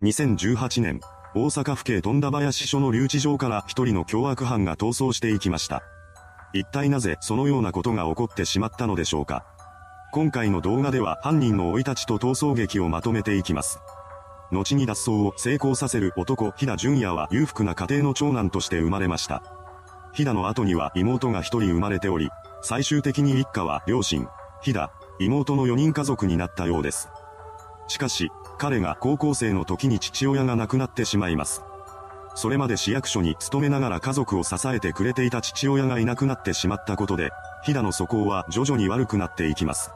2018年、大阪府警富田林署の留置場から一人の凶悪犯が逃走していきました。一体なぜそのようなことが起こってしまったのでしょうか。今回の動画では犯人の生い立ちと逃走劇をまとめていきます。後に脱走を成功させる男、飛田淳也は裕福な家庭の長男として生まれました。飛田の後には妹が一人生まれており、最終的に一家は両親、飛田、妹の4人家族になったようです。しかし、彼が高校生の時に父親が亡くなってしまいます。それまで市役所に勤めながら家族を支えてくれていた父親がいなくなってしまったことで、飛騨の素行は徐々に悪くなっていきます。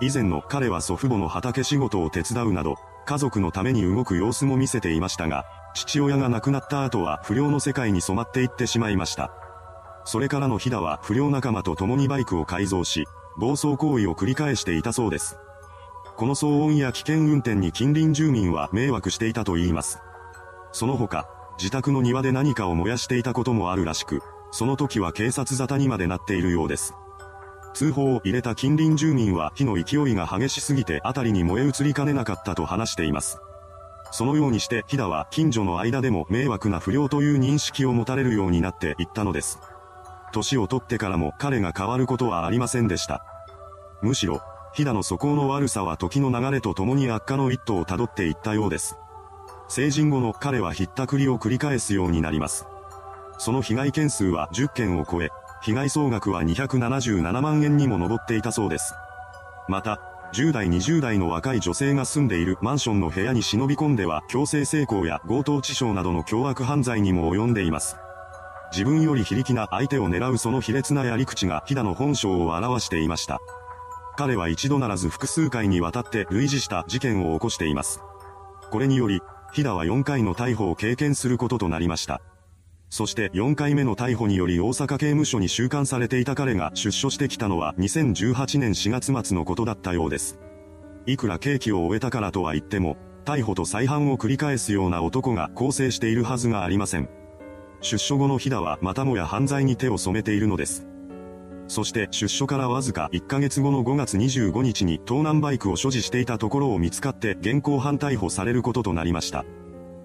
以前の彼は祖父母の畑仕事を手伝うなど、家族のために動く様子も見せていましたが、父親が亡くなった後は不良の世界に染まっていってしまいました。それからの飛騨は不良仲間と共にバイクを改造し、暴走行為を繰り返していたそうです。この騒音や危険運転に近隣住民は迷惑していたと言います。その他、自宅の庭で何かを燃やしていたこともあるらしく、その時は警察沙汰にまでなっているようです。通報を入れた近隣住民は火の勢いが激しすぎて辺りに燃え移りかねなかったと話しています。そのようにして飛騨は近所の間でも迷惑な不良という認識を持たれるようになっていったのです。年を取ってからも彼が変わることはありませんでした。むしろ、飛騨の素行の悪さは時の流れとともに悪化の一途をたどっていったようです。成人後の彼はひったくりを繰り返すようになります。その被害件数は10件を超え、被害総額は277万円にも上っていたそうです。また、10代20代の若い女性が住んでいるマンションの部屋に忍び込んでは強制性交や強盗致傷などの凶悪犯罪にも及んでいます。自分より非力な相手を狙うその卑劣なやり口が飛騨の本性を表していました。彼は一度ならず複数回にわたって類似した事件を起こしています。これにより、飛騨は4回の逮捕を経験することとなりました。そして4回目の逮捕により大阪刑務所に収監されていた彼が出所してきたのは2018年4月末のことだったようです。いくら刑期を終えたからとは言っても、逮捕と再犯を繰り返すような男が構成しているはずがありません。出所後の飛騨はまたもや犯罪に手を染めているのです。そして出所からわずか1ヶ月後の5月25日に盗難バイクを所持していたところを見つかって現行犯逮捕されることとなりました。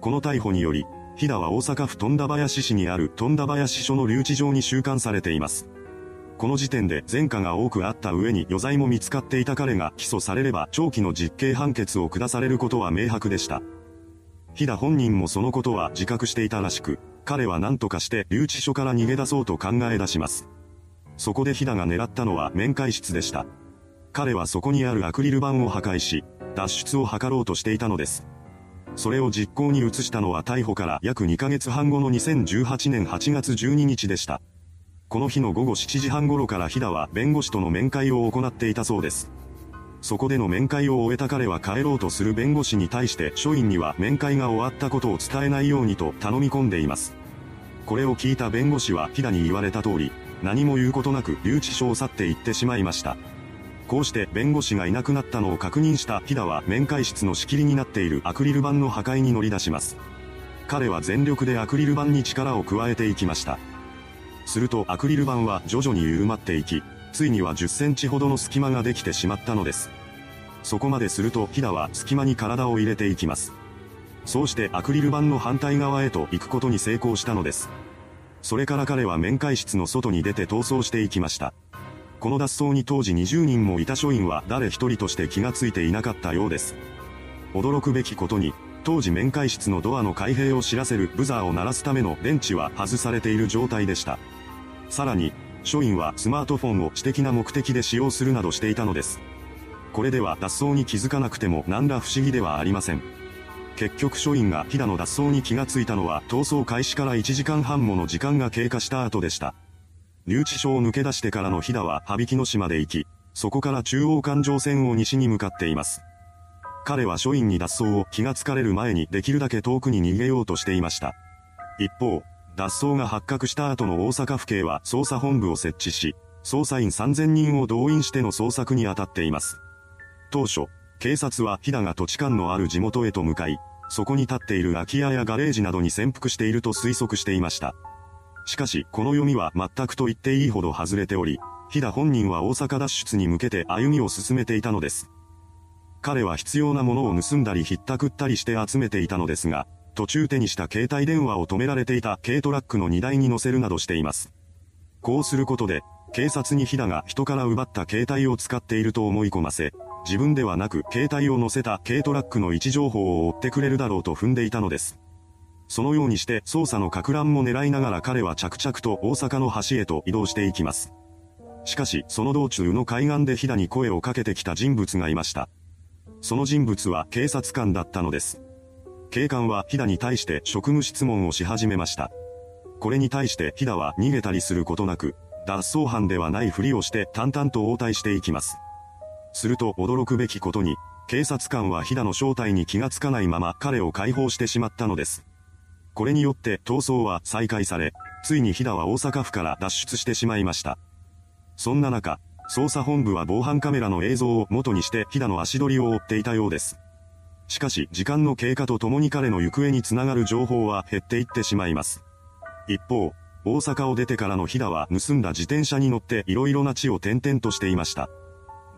この逮捕により、飛騨は大阪府富田林市にある富田林署の留置場に収監されています。この時点で前科が多くあった上に余罪も見つかっていた彼が起訴されれば長期の実刑判決を下されることは明白でした。飛騨本人もそのことは自覚していたらしく、彼は何とかして留置所から逃げ出そうと考え出します。そこでヒダが狙ったのは面会室でした。彼はそこにあるアクリル板を破壊し、脱出を図ろうとしていたのです。それを実行に移したのは逮捕から約2ヶ月半後の2018年8月12日でした。この日の午後7時半頃からヒダは弁護士との面会を行っていたそうです。そこでの面会を終えた彼は帰ろうとする弁護士に対して署員には面会が終わったことを伝えないようにと頼み込んでいます。これを聞いた弁護士はヒダに言われた通り、何も言うことなく留置所を去って行ってしまいました。こうして弁護士がいなくなったのを確認したヒダは面会室の仕切りになっているアクリル板の破壊に乗り出します。彼は全力でアクリル板に力を加えていきました。するとアクリル板は徐々に緩まっていき、ついには10センチほどの隙間ができてしまったのです。そこまでするとヒダは隙間に体を入れていきます。そうしてアクリル板の反対側へと行くことに成功したのです。それから彼は面会室の外に出て逃走していきました。この脱走に当時20人もいた署員は誰一人として気がついていなかったようです。驚くべきことに、当時面会室のドアの開閉を知らせるブザーを鳴らすための電池は外されている状態でした。さらに、署員はスマートフォンを私的な目的で使用するなどしていたのです。これでは脱走に気づかなくても何ら不思議ではありません。結局署員が飛騨の脱走に気がついたのは逃走開始から1時間半もの時間が経過した後でした。留置所を抜け出してからの飛騨は羽引の島で行き、そこから中央環状線を西に向かっています。彼は署員に脱走を気がつかれる前にできるだけ遠くに逃げようとしていました。一方、脱走が発覚した後の大阪府警は捜査本部を設置し、捜査員3000人を動員しての捜索に当たっています。当初、警察は飛騨が土地勘のある地元へと向かい、そこに立っている空き家やガレージなどに潜伏していると推測していました。しかし、この読みは全くと言っていいほど外れており、飛騨本人は大阪脱出に向けて歩みを進めていたのです。彼は必要なものを盗んだりひったくったりして集めていたのですが、途中手にした携帯電話を止められていた軽トラックの荷台に乗せるなどしています。こうすることで、警察にヒダが人から奪った携帯を使っていると思い込ませ、自分ではなく携帯を乗せた軽トラックの位置情報を追ってくれるだろうと踏んでいたのです。そのようにして捜査の格乱も狙いながら彼は着々と大阪の橋へと移動していきます。しかし、その道中の海岸でヒダに声をかけてきた人物がいました。その人物は警察官だったのです。警官はヒダに対して職務質問をし始めました。これに対してヒダは逃げたりすることなく、脱走犯ではないふりをして淡々と応対していきます。すると驚くべきことに、警察官はヒダの正体に気がつかないまま彼を解放してしまったのです。これによって逃走は再開され、ついにヒダは大阪府から脱出してしまいました。そんな中、捜査本部は防犯カメラの映像を元にしてヒダの足取りを追っていたようです。しかし、時間の経過とともに彼の行方につながる情報は減っていってしまいます。一方、大阪を出てからのヒダは盗んだ自転車に乗って色々な地を転々としていました。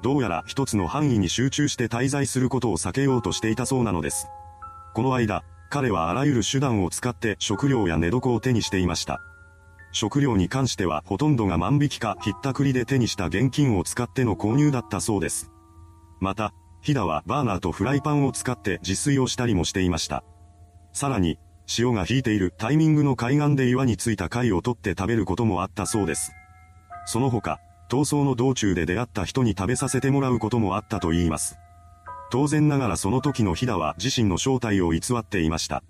どうやら一つの範囲に集中して滞在することを避けようとしていたそうなのです。この間、彼はあらゆる手段を使って食料や寝床を手にしていました。食料に関してはほとんどが万引きかひったくりで手にした現金を使っての購入だったそうです。また、ヒダはバーナーとフライパンを使って自炊をしたりもしていました。さらに、潮が引いているタイミングの海岸で岩についた貝を取って食べることもあったそうです。その他、逃走の道中で出会った人に食べさせてもらうこともあったと言います。当然ながらその時のヒダは自身の正体を偽っていました。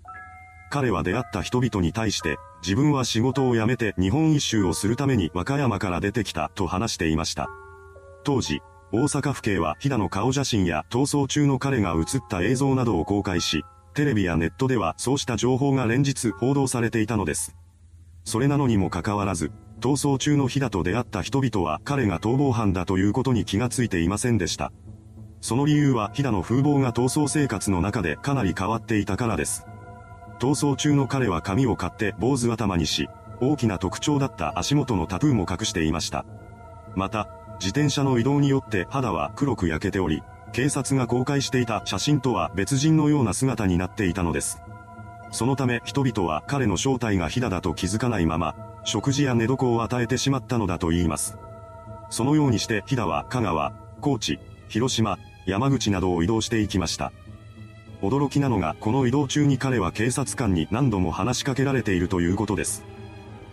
彼は出会った人々に対して、自分は仕事を辞めて日本一周をするために和歌山から出てきたと話していました。当時、大阪府警はヒダの顔写真や逃走中の彼が写った映像などを公開し、テレビやネットではそうした情報が連日報道されていたのです。それなのにもかかわらず、逃走中の日だと出会った人々は彼が逃亡犯だということに気がついていませんでした。その理由は日田の風貌が逃走生活の中でかなり変わっていたからです。逃走中の彼は髪を買って坊主頭にし、大きな特徴だった足元のタトゥーも隠していました。また、自転車の移動によって肌は黒く焼けており、警察が公開していた写真とは別人のような姿になっていたのです。そのため人々は彼の正体がヒダだと気づかないまま、食事や寝床を与えてしまったのだと言います。そのようにしてヒダは香川、高知、広島、山口などを移動していきました。驚きなのがこの移動中に彼は警察官に何度も話しかけられているということです。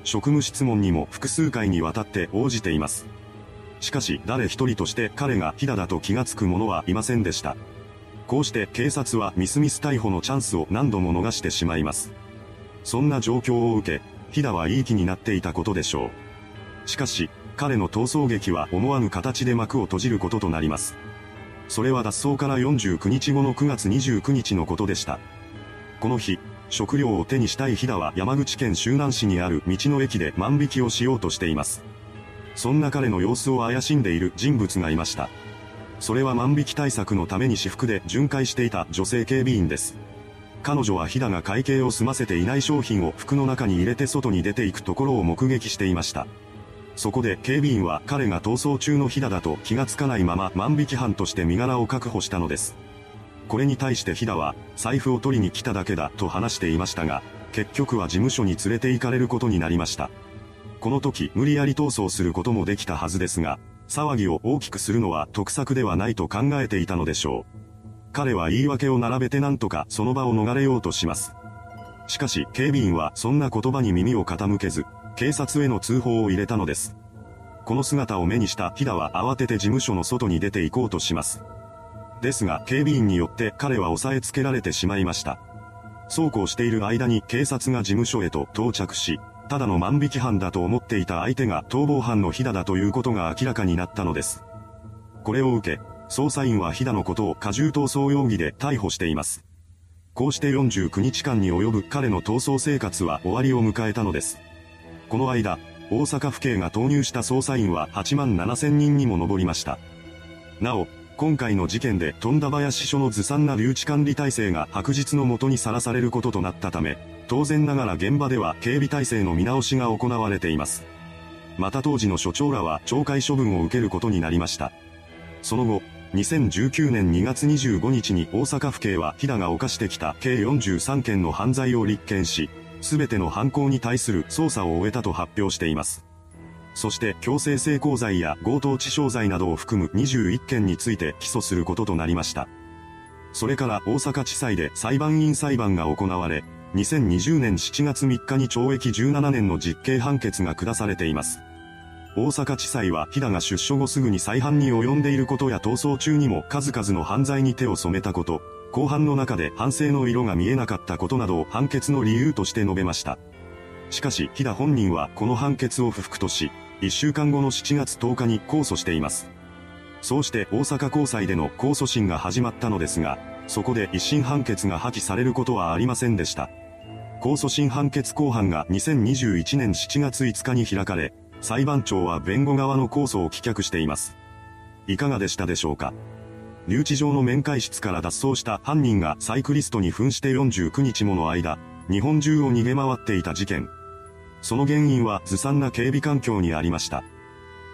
職務質問にも複数回にわたって応じています。しかし誰一人として彼がヒダだと気がつく者はいませんでした。こうして警察はミスミス逮捕のチャンスを何度も逃してしまいます。そんな状況を受け、ヒダはいい気になっていたことでしょう。しかし、彼の逃走劇は思わぬ形で幕を閉じることとなります。それは脱走から49日後の9月29日のことでした。この日、食料を手にしたいヒダは山口県周南市にある道の駅で万引きをしようとしています。そんな彼の様子を怪しんでいる人物がいました。それは万引き対策のために私服で巡回していた女性警備員です。彼女はヒダが会計を済ませていない商品を服の中に入れて外に出ていくところを目撃していました。そこで警備員は彼が逃走中のヒダだと気がつかないまま万引き犯として身柄を確保したのです。これに対してヒダは財布を取りに来ただけだと話していましたが、結局は事務所に連れて行かれることになりました。この時無理やり逃走することもできたはずですが、騒ぎを大きくするのは得策ではないと考えていたのでしょう。彼は言い訳を並べて何とかその場を逃れようとします。しかし警備員はそんな言葉に耳を傾けず、警察への通報を入れたのです。この姿を目にしたヒダは慌てて事務所の外に出て行こうとします。ですが警備員によって彼は押さえつけられてしまいました。そうこうしている間に警察が事務所へと到着し、ただの万引き犯だと思っていた相手が逃亡犯のヒダだということが明らかになったのです。これを受け、捜査員はヒダのことを過重逃走容疑で逮捕しています。こうして49日間に及ぶ彼の逃走生活は終わりを迎えたのです。この間、大阪府警が投入した捜査員は8万7千人にも上りました。なお、今回の事件で富田林署のずさんな留置管理体制が白日のもとにさらされることとなったため、当然ながら現場では警備体制の見直しが行われています。また当時の所長らは懲戒処分を受けることになりました。その後、2019年2月25日に大阪府警は飛騨が犯してきた計43件の犯罪を立件し、すべての犯行に対する捜査を終えたと発表しています。そして強制性交罪や強盗致傷罪などを含む21件について起訴することとなりました。それから大阪地裁で裁判員裁判が行われ、2020年7月3日に懲役17年の実刑判決が下されています。大阪地裁は、飛騨が出所後すぐに再犯に及んでいることや逃走中にも数々の犯罪に手を染めたこと、後半の中で反省の色が見えなかったことなどを判決の理由として述べました。しかし、飛騨本人はこの判決を不服とし、1週間後の7月10日に控訴しています。そうして大阪高裁での控訴審が始まったのですが、そこで一審判決が破棄されることはありませんでした。控訴審判決公判が2021年7月5日に開かれ、裁判長は弁護側の控訴を棄却しています。いかがでしたでしょうか留置場の面会室から脱走した犯人がサイクリストに扮して49日もの間、日本中を逃げ回っていた事件。その原因はずさんな警備環境にありました。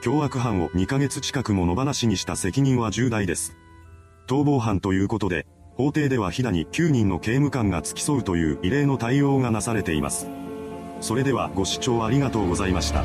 凶悪犯を2ヶ月近くも野放しにした責任は重大です。逃亡犯ということで、法廷では飛騨に9人の刑務官が付き添うという異例の対応がなされています。それではご視聴ありがとうございました。